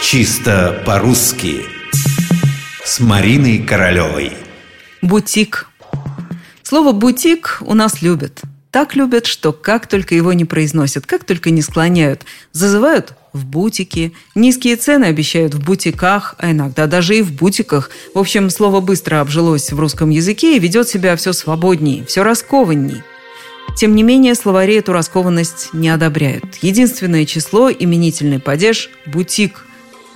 Чисто по-русски С Мариной Королевой Бутик Слово «бутик» у нас любят. Так любят, что как только его не произносят, как только не склоняют. Зазывают в бутики, низкие цены обещают в бутиках, а иногда даже и в бутиках. В общем, слово быстро обжилось в русском языке и ведет себя все свободнее, все раскованней. Тем не менее, словари эту раскованность не одобряют. Единственное число, именительный падеж – бутик.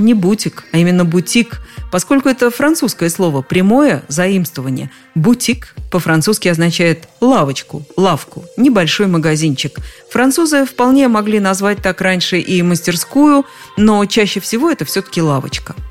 Не бутик, а именно бутик, поскольку это французское слово, прямое заимствование. Бутик по-французски означает лавочку, лавку, небольшой магазинчик. Французы вполне могли назвать так раньше и мастерскую, но чаще всего это все-таки лавочка –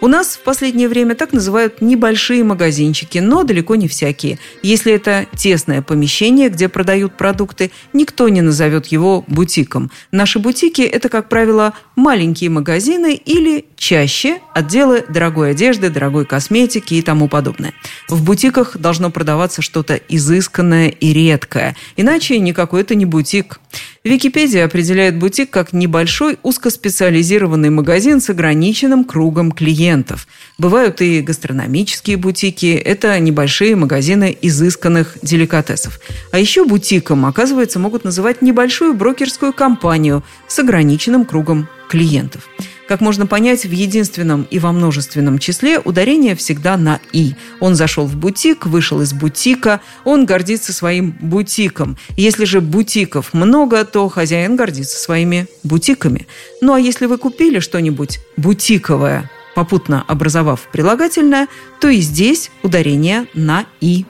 у нас в последнее время так называют небольшие магазинчики, но далеко не всякие. Если это тесное помещение, где продают продукты, никто не назовет его бутиком. Наши бутики – это, как правило, маленькие магазины или чаще отделы дорогой одежды, дорогой косметики и тому подобное. В бутиках должно продаваться что-то изысканное и редкое, иначе никакой это не бутик. Википедия определяет бутик как небольшой узкоспециализированный магазин с ограниченным кругом клиентов. Бывают и гастрономические бутики, это небольшие магазины изысканных деликатесов. А еще бутиком, оказывается, могут называть небольшую брокерскую компанию с ограниченным кругом клиентов. Как можно понять, в единственном и во множественном числе ударение всегда на «и». Он зашел в бутик, вышел из бутика, он гордится своим бутиком. Если же бутиков много, то хозяин гордится своими бутиками. Ну а если вы купили что-нибудь бутиковое, попутно образовав прилагательное, то и здесь ударение на «и».